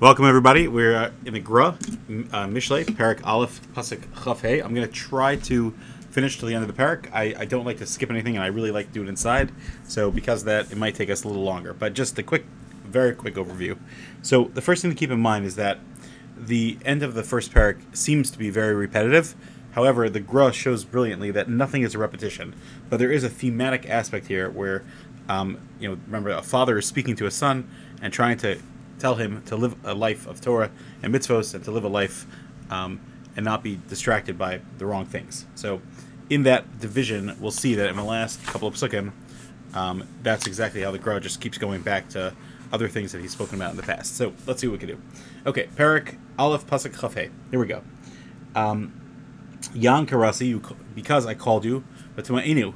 Welcome everybody. We're uh, in the Gra, uh, Mishle, Parak Aleph, Pasuk Chaf. I'm going to try to finish till the end of the parak. I, I don't like to skip anything, and I really like to do it inside. So because of that, it might take us a little longer. But just a quick, very quick overview. So the first thing to keep in mind is that the end of the first parak seems to be very repetitive. However, the Gra shows brilliantly that nothing is a repetition, but there is a thematic aspect here where, um, you know, remember a father is speaking to a son and trying to tell him to live a life of Torah and mitzvos and to live a life um, and not be distracted by the wrong things. So, in that division, we'll see that in the last couple of psukim, um, that's exactly how the Gra just keeps going back to other things that he's spoken about in the past. So let's see what we can do. Okay, Parak Aleph Pasuk Chafei. Here we go. Um, Yan Karasi, you, because I called you, but to my inu,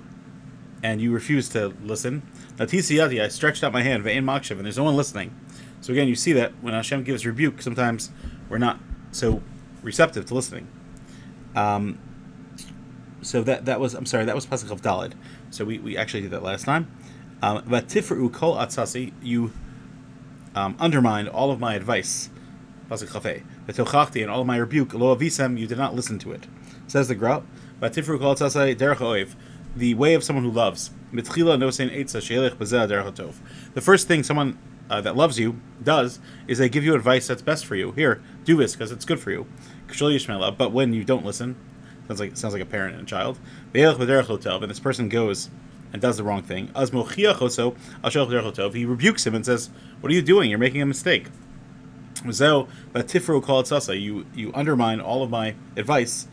and you refused to listen. Natisiyati, I stretched out my hand, ve'en makshav, and there's no one listening. So again, you see that when Hashem gives rebuke, sometimes we're not so receptive to listening. Um, so that that was I'm sorry, that was Pasuk of Dalid. So we, we actually did that last time. Um, but tifru kol atzasi, you um, undermined all of my advice. Pasuk Chafei. V'tochachti and all of my rebuke. Lo avisem, you did not listen to it. Says the Gra. But tifru kol atzasi derech oev, the way of someone who loves. The first thing someone uh, that loves you does is they give you advice that's best for you. Here, do this because it's good for you. But when you don't listen, sounds like sounds like a parent and a child. And this person goes and does the wrong thing. He rebukes him and says, "What are you doing? You're making a mistake." You you undermine all of my advice.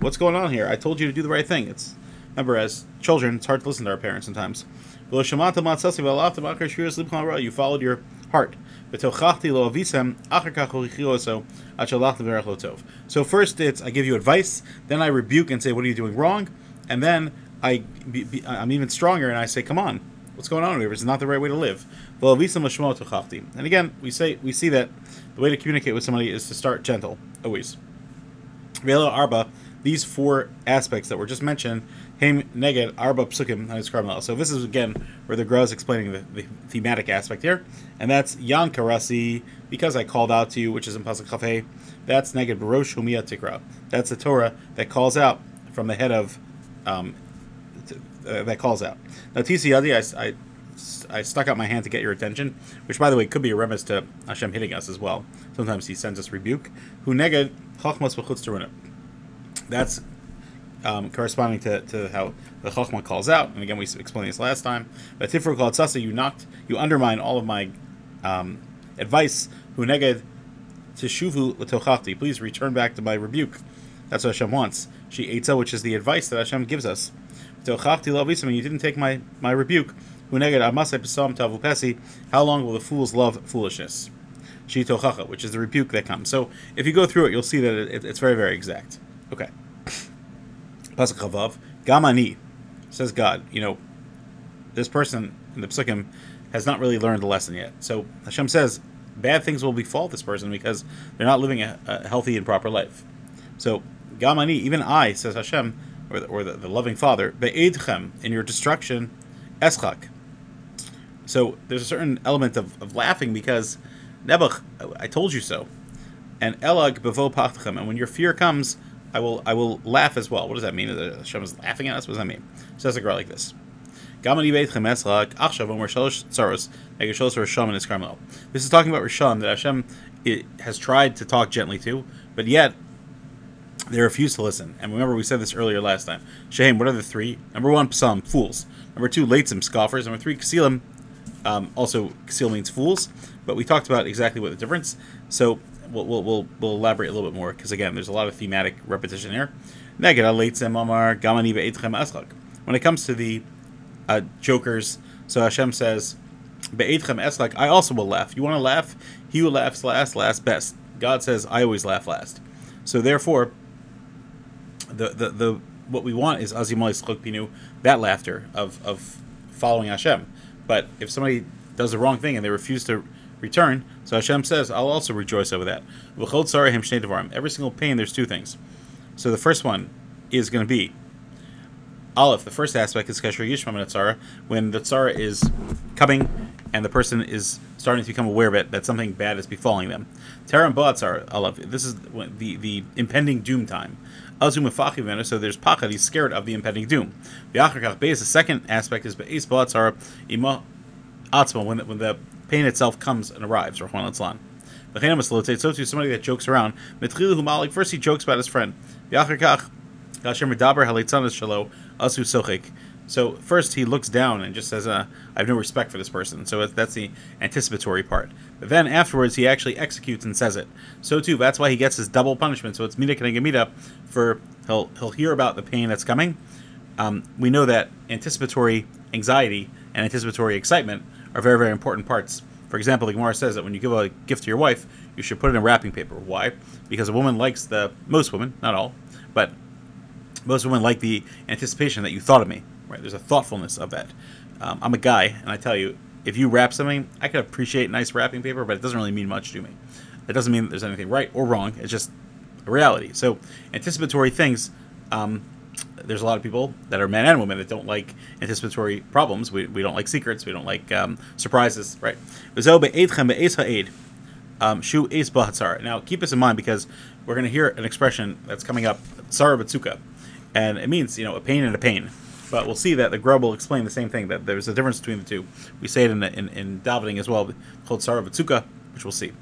What's going on here? I told you to do the right thing. It's remember as children, it's hard to listen to our parents sometimes. You followed your heart. So first it's I give you advice, then I rebuke and say, "What are you doing wrong?" And then I I'm even stronger and I say, "Come on, what's going on here? It's not the right way to live." And again, we say we see that the way to communicate with somebody is to start gentle, always. Arba, these four aspects that were just mentioned, Haim Neged Arba Psukim Carmel. So this is again where the Gra is explaining the, the, thematic aspect here, and that's Yan Karasi because I called out to you, which is in Pasuk Chafei. That's Neged Barosh Humia Tikra. That's the Torah that calls out from the head of um, t- uh, that calls out. Now Tisi Yadi, I, I I stuck out my hand to get your attention, which, by the way, could be a remiss to Hashem hitting us as well. Sometimes He sends us rebuke. Who neged chachmas That's um, corresponding to, to how the Chachma calls out. And again, we explained this last time. But Tifru called Sasa, you knocked, you undermine all of my um, advice. Who neged teshuvu l'tochachti. Please return back to my rebuke. That's what Hashem wants. She etza, which is the advice that Hashem gives us. Tochachti lavisam, you didn't take my, my rebuke. Who neged amasai pesam tavu pesi. How long will the fools love foolishness? She tochacha, which is the rebuke that comes. So if you go through it, you'll see that it, it, it's very, very exact. Okay. Pasuk Chavav, Gamani, says God, you know, this person in the Psukim has not really learned the lesson yet. So Hashem says, bad things will befall this person because they're not living a, a healthy and proper life. So, Gamani, even I, says Hashem, or the, or the, the loving Father, Be'edchem, in your destruction, Eschak. So there's a certain element of, of laughing because Nebuch, I told you so. And Elag bevo pachtchem, and when your fear comes, I will I will laugh as well. What does that mean? That Hashem is laughing at us? What does that mean? So says a Gra like this. This is talking about Rishon that Hashem has tried to talk gently to, but yet they refuse to listen. And remember, we said this earlier last time. Shehem, what are the three? Number one, psalm, fools. Number two, Leitzim, scoffers. Number three, Kasilim, um, also Kasil means fools. But we talked about exactly what the difference. So we'll, we'll, we'll, we'll elaborate a little bit more because again, there's a lot of thematic repetition here. When it comes to the uh, jokers, so Hashem says, I also will laugh. You want to laugh? He who laughs last, last best. God says, I always laugh last. So therefore, the the, the what we want is Azimali Pinu, that laughter of, of following Hashem. But if somebody does the wrong thing and they refuse to return. So Hashem says, I'll also rejoice over that. Every single pain, there's two things. So the first one is going to be Aleph. The first aspect is Kesher Yishma Tzara. When the Tzara is coming and the person is starting to become aware of it that something bad is befalling them. Terem Ba'atzar, it. This is the the impending doom time. Azum so there's pachad, he's scared of the impending doom. The second aspect is Be'ez Ba'atzar Ima Atzma, when when the pain itself comes and arrives, or Chwan so too, somebody that jokes around. First, he jokes about his friend. So first he looks down and just says, uh, "I have no respect for this person." So that's the anticipatory part. But then afterwards he actually executes and says it. So too, that's why he gets his double punishment. So it's mida mida for he'll he'll hear about the pain that's coming. Um, we know that anticipatory anxiety and anticipatory excitement are very very important parts. For example, the Gemara says that when you give a gift to your wife, you should put it in wrapping paper. Why? Because a woman likes the most women, not all, but most women like the anticipation that you thought of me. Right? There's a thoughtfulness of that. Um, I'm a guy, and I tell you, if you wrap something, I can appreciate nice wrapping paper, but it doesn't really mean much to me. It doesn't mean that there's anything right or wrong. It's just a reality. So anticipatory things. Um, there's a lot of people that are men and women that don't like anticipatory problems. We, we don't like secrets. We don't like um, surprises, right? Um, shu Now, keep this in mind because we're going to hear an expression that's coming up, Sarah Batsuka, and it means you know a pain and a pain. But we'll see that the Gra will explain the same thing that there's a difference between the two. We say it in in, in davening as well, called Sarah Batsuka, which we'll see,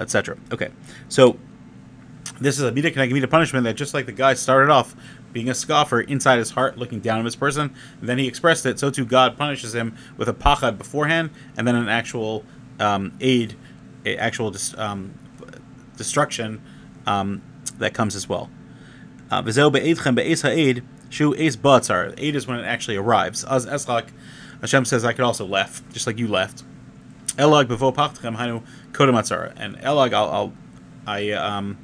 etc. Okay, so this is a Mida Mida punishment that just like the guy started off being a scoffer inside his heart, looking down on his person, then he expressed it, so too God punishes him with a pachad beforehand, and then an actual um, aid, a actual dis- um, destruction um, that comes as well. Uh, aid. Aid is when it actually arrives. As eslak, Hashem says, I could also laugh, just like you laughed. Elag bevo pachtchem hanu kodematzar. And elag, I'll, I'll I um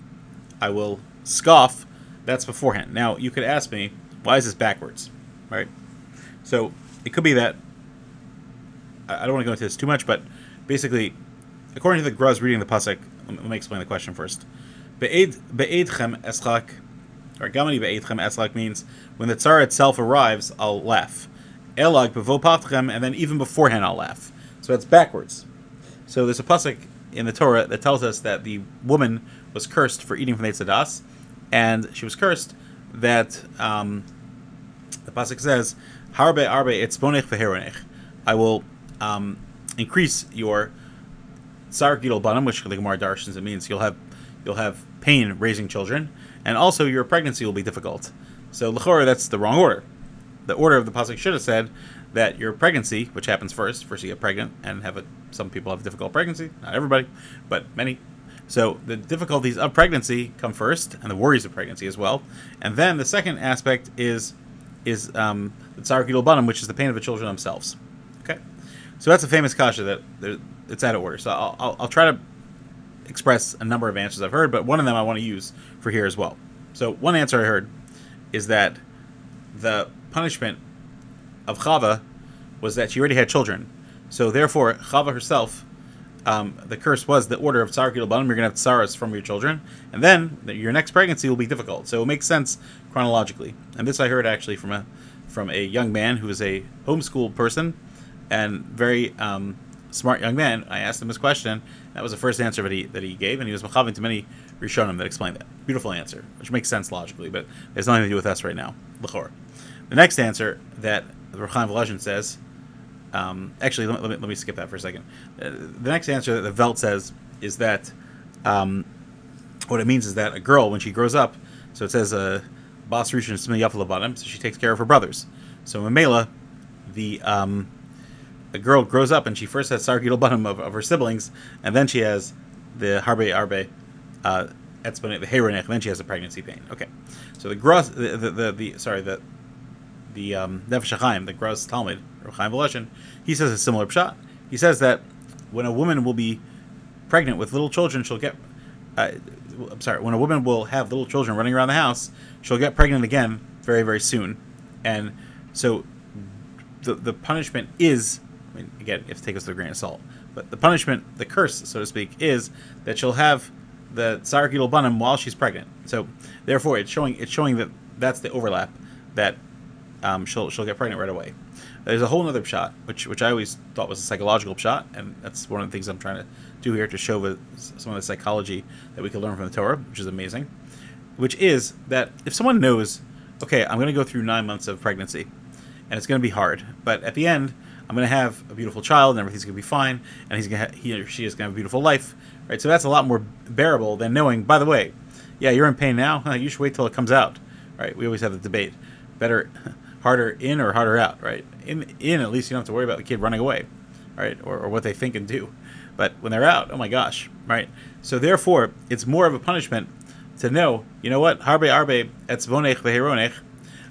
I will scoff. That's beforehand. Now you could ask me, why is this backwards, right? So it could be that I don't want to go into this too much, but basically, according to the Gra's reading the pasuk, let me explain the question first. Be'edchem eslak, or gamani be'edchem eslak means when the tsar itself arrives, I'll laugh. Elag bevopatchem, and then even beforehand I'll laugh. So that's backwards. So there's a pasuk in the Torah that tells us that the woman was cursed for eating from the Eitz HaDaas, and she was cursed that um, the pasuk says, "Harbe arbe etzbonech v'heronech." I will um, increase your sar gidol banam, which the Gemara darshans it means you'll have you'll have pain raising children, and also your pregnancy will be difficult. So lechora, that's the wrong order. The order of the pasuk should have said that your pregnancy, which happens first, first you get pregnant and have a. Some people have difficult pregnancy, not everybody, but many so the difficulties of pregnancy come first, and the worries of pregnancy as well. And then the second aspect is is um, the tsar banim, which is the pain of the children themselves. Okay, so that's a famous kasha that it's out of order. So I'll, I'll, I'll, try to express a number of answers I've heard, but one of them I want to use for here as well. So one answer I heard is that the punishment of Chava was that she already had children. So therefore, Chava herself um, the curse was the order of Tsar Banim, you're going to have tsaras from your children, and then your next pregnancy will be difficult. So it makes sense chronologically. And this I heard actually from a from a young man who is a homeschooled person and very um, smart young man. I asked him this question. That was the first answer that he that he gave, and he was machavin to many rishonim that explained that. Beautiful answer, which makes sense logically, but it has nothing to do with us right now. L'chor. The next answer that the Rechaim Volozhin says um, actually, let me, let me, skip that for a second. Uh, the next answer that the Velt says is that um, what it means is that a girl, when she grows up, so it says uh, Bas Rishon bottom, so she takes care of her brothers. So Mamela, the um, the girl grows up and she first has Sar bottom of, of her siblings, and then she has the Harbe Arbe, uh, the Heronech, and then she has a pregnancy pain. Okay, so the gross, the, the, the, the sorry, the the um, Nefesh HaChaim, the Gra's talmid, or Chaim Volozhin, he says a similar pshat. He says that when a woman will be pregnant with little children, she'll get. Uh, I'm sorry. When a woman will have little children running around the house, she'll get pregnant again very, very soon, and so the the punishment is. I mean, again, if take us with a grain of salt, but the punishment, the curse, so to speak, is that she'll have the Sarah Banim while she's pregnant. So, therefore, it's showing it's showing that that's the overlap that um, she'll she'll get pregnant right away. There's a whole other shot, which which I always thought was a psychological shot, and that's one of the things I'm trying to do here to show the, some of the psychology that we can learn from the Torah, which is amazing. Which is that if someone knows, okay, I'm going to go through nine months of pregnancy, and it's going to be hard, but at the end, I'm going to have a beautiful child, and everything's going to be fine, and he's going to he or she is going to have a beautiful life, right? So that's a lot more bearable than knowing, by the way, yeah, you're in pain now. You should wait till it comes out, right? We always have the debate: better, harder in or harder out, right? In in at least you don't have to worry about the kid running away, right, or, or what they think and do. But when they're out, oh my gosh, right? So therefore, it's more of a punishment to know, you know what, harbe arbe etzvonech veheronech,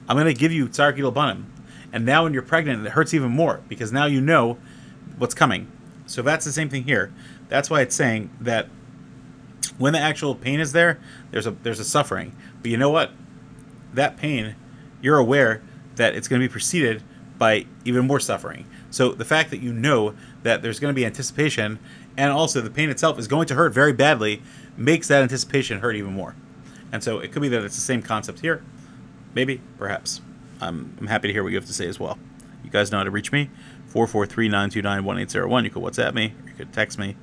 I'm going to give you tzar banim, and now when you're pregnant, it hurts even more because now you know what's coming. So that's the same thing here. That's why it's saying that when the actual pain is there, there's a there's a suffering. But you know what? That pain, you're aware that it's going to be preceded by even more suffering. So the fact that you know that there's going to be anticipation and also the pain itself is going to hurt very badly makes that anticipation hurt even more. And so it could be that it's the same concept here. Maybe, perhaps. I'm, I'm happy to hear what you have to say as well. You guys know how to reach me 443 929 1801. You can WhatsApp me, you could text me,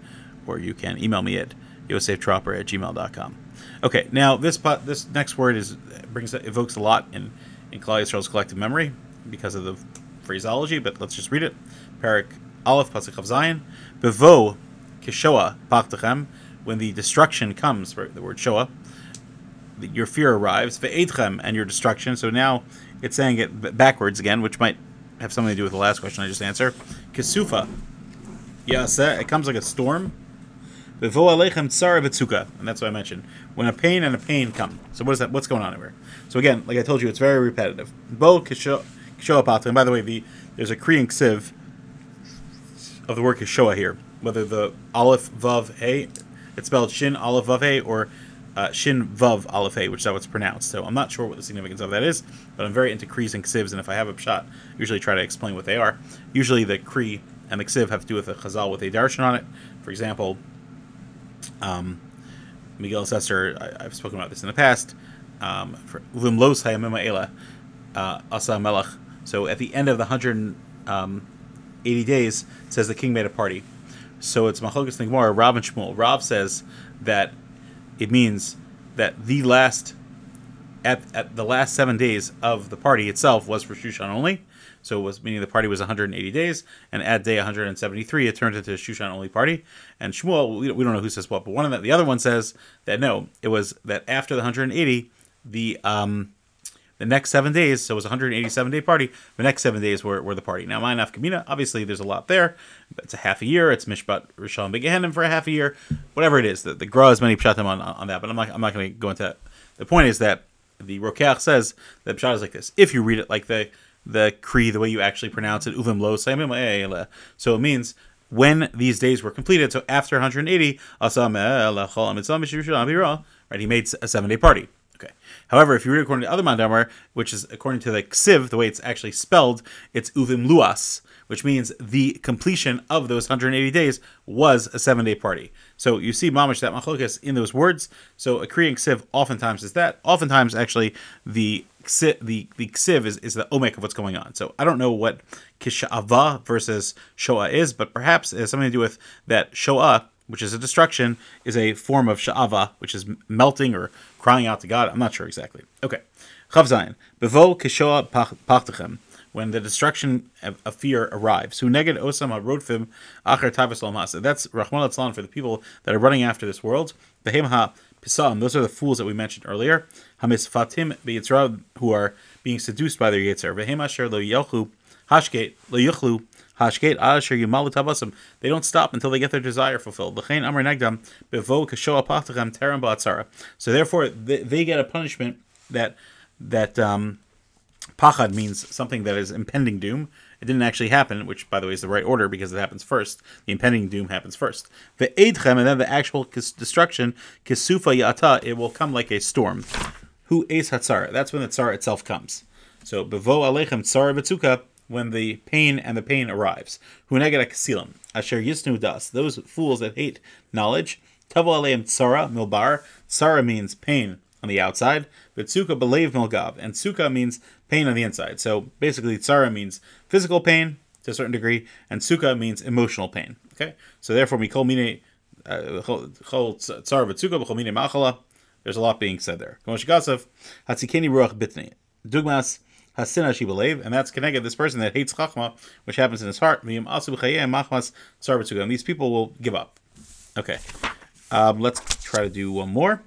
or you can email me at yoseftrapper at gmail.com. Okay, now this this next word is brings evokes a lot in in Klal Yisrael's collective memory because of the phraseology, but let's just read it. Parak Aleph Pasuk of Zion, Bevo Kishoa Pachtachem, when the destruction comes, the word Shoah, your fear arrives, Ve'edchem, and your destruction. So now it's saying it backwards again, which might have something to do with the last question I just answered. Kisufa, yes, it comes like a storm. Bevo Alechem Tsar Vetsuka, and that's what I mentioned. When a pain and a pain come. So what is that? What's going on here? So again, like I told you, it's very repetitive. Bo Kishoa And By the way, the there's a Korean sieve of the word Kishoa here. Whether the Aleph Vav Hey, it's spelled Shin Aleph Vav Hey or uh, Shin Vav Aleph Hey, which is how it's pronounced. So I'm not sure what the significance of that is, but I'm very into Krees and Ksivs, and if I have a shot, I usually try to explain what they are. Usually the Kree and the Ksiv have to do with a Chazal with a Darshan on it. For example, um, Megillas Esther, I, have spoken about this in the past. Um, for uh, Asa Melech. So at the end of the 180 um, days, says the king made a party. So it's Machogas Nigmar, Rav and Shmuel. Rav says that it means that the last at, at the last seven days of the party itself was for Shushan only. So it was meaning the party was 180 days, and at day 173, it turned into a Shushan only party. And Shmuel, we don't know who says what, but one of the, the other one says that no, it was that after the 180, the um, the next seven days, so it was 187 day party. The next seven days were, were the party. Now, my Kamina, obviously, there's a lot there. It's a half a year. It's Mishpat Rishon Begehenim for a half a year. Whatever it is, the, the Gra has many pshatim on, on that, but I'm not, I'm not going to go into that. The point is that the Rokeach says that pshat is like this. If you read it like the the Cree, the way you actually pronounce it, uvim lo so it means when these days were completed. So after 180, right, he made a seven day party. Okay. However, if you read according to other Mandamar, which is according to the Ksiv, the way it's actually spelled, it's Uvim Luas, which means the completion of those 180 days was a seven day party. So you see Mamish that machlokas in those words. So a Korean Ksiv oftentimes is that. Oftentimes, actually, the the the ksiv is, is the omek of what's going on. So I don't know what kishava versus shoah is, but perhaps it has something to do with that shoah which is a destruction, is a form of sha'ava, which is melting or crying out to God. I'm not sure exactly. Okay. Chav Zayin. Bevo kishoa pachtachem. When the destruction of fear arrives. Who neged osam rodfim acher tavas That's Rahman for the people that are running after this world. Behem pisam. Those are the fools that we mentioned earlier. Hamisfatim beyitzra who are being seduced by their yetzer. Asher lo yelchu hashgate lo yuchlu Hashgate Asher Yumalu Tabasim. They don't stop until they get their desire fulfilled. Amr Negdam Bevo Ba'atzara. So therefore, they, they, get a punishment that that um, Pachad means something that is impending doom. It didn't actually happen, which, by the way, is the right order because it happens first. The impending doom happens first. The Eidchem, and then the actual destruction, Kisufa Yata, it will come like a storm. Who Eis Hatzara? That's when the Tsar itself comes. So, Bevo Alechem Tsar Betzuka, when the pain and the pain arrives. Huneged kasilim, asher yisnu das, those fools that hate knowledge. Tavo aleim tsara milbar. Tsara means pain on the outside, but sukkah belev milgav, and suka means pain on the inside. So basically, tsara means physical pain to a certain degree, and suka means emotional pain. Okay, so therefore, mikol mine uh, tsara v'tzukah b'chol mine machala. There's a lot being said there. Hatzikeni ruach bitni. Dugmas hasina shibalev, and that's connected this person that hates chachma, which happens in his heart. And these people will give up. Okay, um, let's try to do one more.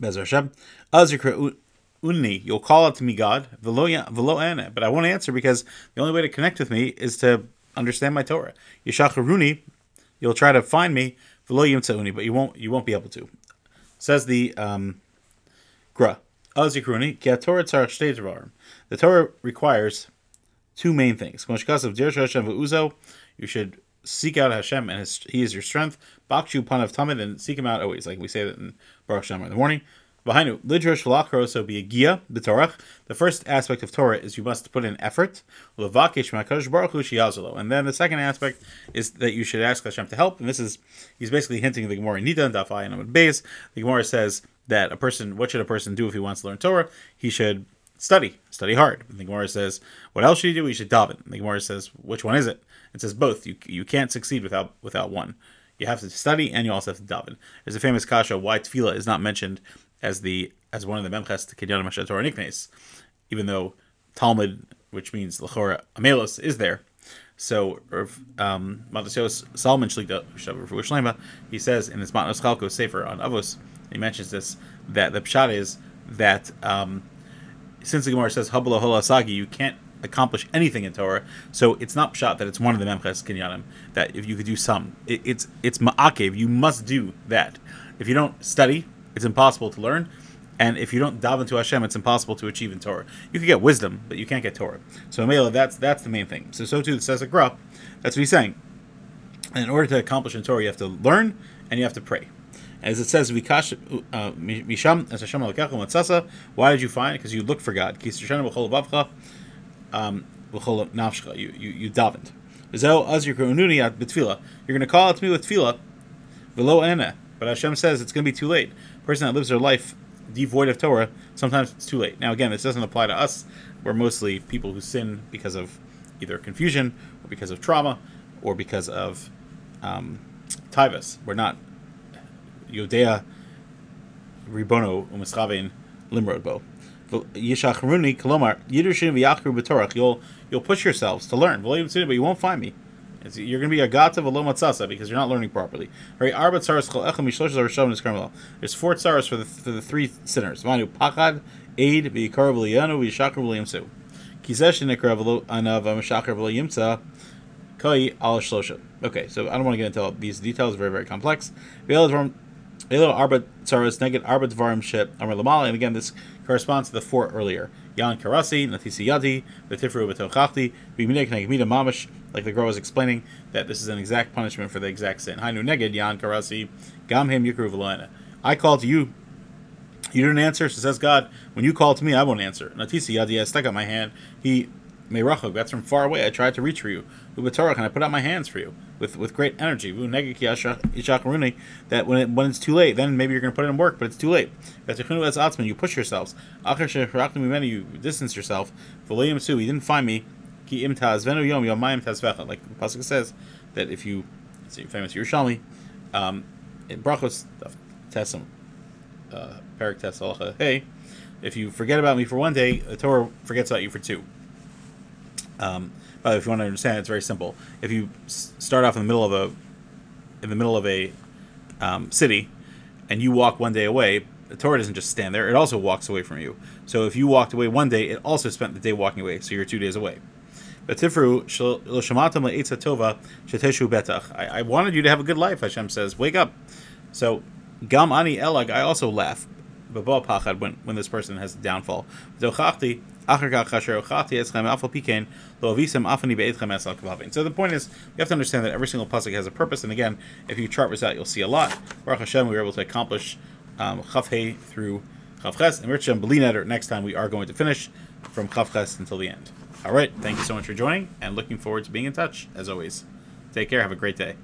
Bezer Hashem. Azikra unni, you'll call out to me, God, velo ane, but I won't answer because the only way to connect with me is to understand my Torah. Yishacharuni, you'll try to find me, velo yimtzauni, but you won't you won't be able to. Says the um, Gra. Azikruni, ki Torah tzarach The Torah requires two main things. You should seek out Hashem and his, He is your strength. Bakshu panav tamid and seek Him out always, like we say that in Baruch Shem in the morning. Behind lidrosh v'lachro so be a gia. The first aspect of Torah is you must put in effort. Levakish ma'kadosh baruch hu And then the second aspect is that you should ask Hashem to help. And this is he's basically hinting the Gemara Nida and Dafai and Beis. The Gemara says that a person, what should a person do if he wants to learn Torah? He should study, study hard. And the Gemara says, what else should he do? He should daven. And the Gemara says, which one is it? It says both. You you can't succeed without without one. You have to study and you also have to daven. There's a famous kasha why tefillah is not mentioned as the as one of the memches to Kinyan Mashat Torah Niknes, even though Talmud, which means Lachora Amelos, is there. So, um, Solomon Shlita he says in his Matnos Chalko Sefer on Avos, he mentions this that the pshat is that um, since the Gemara says Habla Hola Sagi, you can't accomplish anything in Torah. So it's not pshat that it's one of the memches kinyanim that if you could do some, it, it's it's ma'akev. You must do that. If you don't study, it's impossible to learn. And if you don't daven to Hashem, it's impossible to achieve in Torah. You can get wisdom, but you can't get Torah. So Mela, that's that's the main thing. So so too says a Gra. That's what he's saying. And in order to accomplish in Torah, you have to learn and you have to pray. As it says, Vikash uh, Misham as Hashem. Why did you find? Because you looked for God. Um, you you you davened. You're going to call out to me with tefillah. But Hashem says it's going to be too late. A person that lives their life devoid of Torah, sometimes it's too late. Now, again, this doesn't apply to us. We're mostly people who sin because of either confusion or because of trauma or because of um, tivus. We're not Yodea Ribono Umischavein Limrodbo. Yishachruni Kolomar Yidushim V'Yachru B'Torach. You'll you'll push yourselves to learn. But you won't find me. It's, you're going to be a gata v'lo because you're not learning properly. There's four tsaras for the for the three sinners. Manu pachad, aid, v'yikar v'liyanu, v'yishakar v'liyimsu. Kizesh nikra v'anav v'mashakar v'liyimsa. Okay, so I don't want to get into all these details. Very very complex. Elo arba tsaras neged arba dvarim shit amar lamala. And again, this corresponds to the four earlier. Yan karasi, natisi yadi, v'tifru v'tochachti, v'minek negmida mamash. Like the Gra was explaining that this is an exact punishment for the exact sin. Hainu neged yan karasi, gam him yikru v'loena. I called to you. You didn't answer, so says God. When you call to me, I won't answer. Natisi yadi, I stuck out my hand. He Meirachog, that's from far away. I tried to reach for you. Ubatorach, and I put out my hands for you with, with great energy. That when it, when it's too late, then maybe you're going to put in work, but it's too late. You push yourselves. You distance yourself. You didn't find me. Like the Pasuk says that if you, it's famous Yerushalmi, um, in Brachos, Tessim, uh, Perik Tes hey, if you forget about me for one day, the Torah forgets about you for two. Um, but if you want to understand, it's very simple. If you start off in the middle of a in the middle of a um, city, and you walk one day away, the Torah doesn't just stand there; it also walks away from you. So if you walked away one day, it also spent the day walking away. So you're two days away. Betach. I wanted you to have a good life. Hashem says, "Wake up." So gam ani elag. I also laugh. When when this person has a downfall. So the point is, you have to understand that every single pasuk has a purpose, and again, if you chart this out, you'll see a lot. Baruch Hashem, we were able to accomplish um, through Chaf Ches, and Rich and next time we are going to finish from Chaf Ches until the end. All right, thank you so much for joining, and looking forward to being in touch, as always. Take care, have a great day.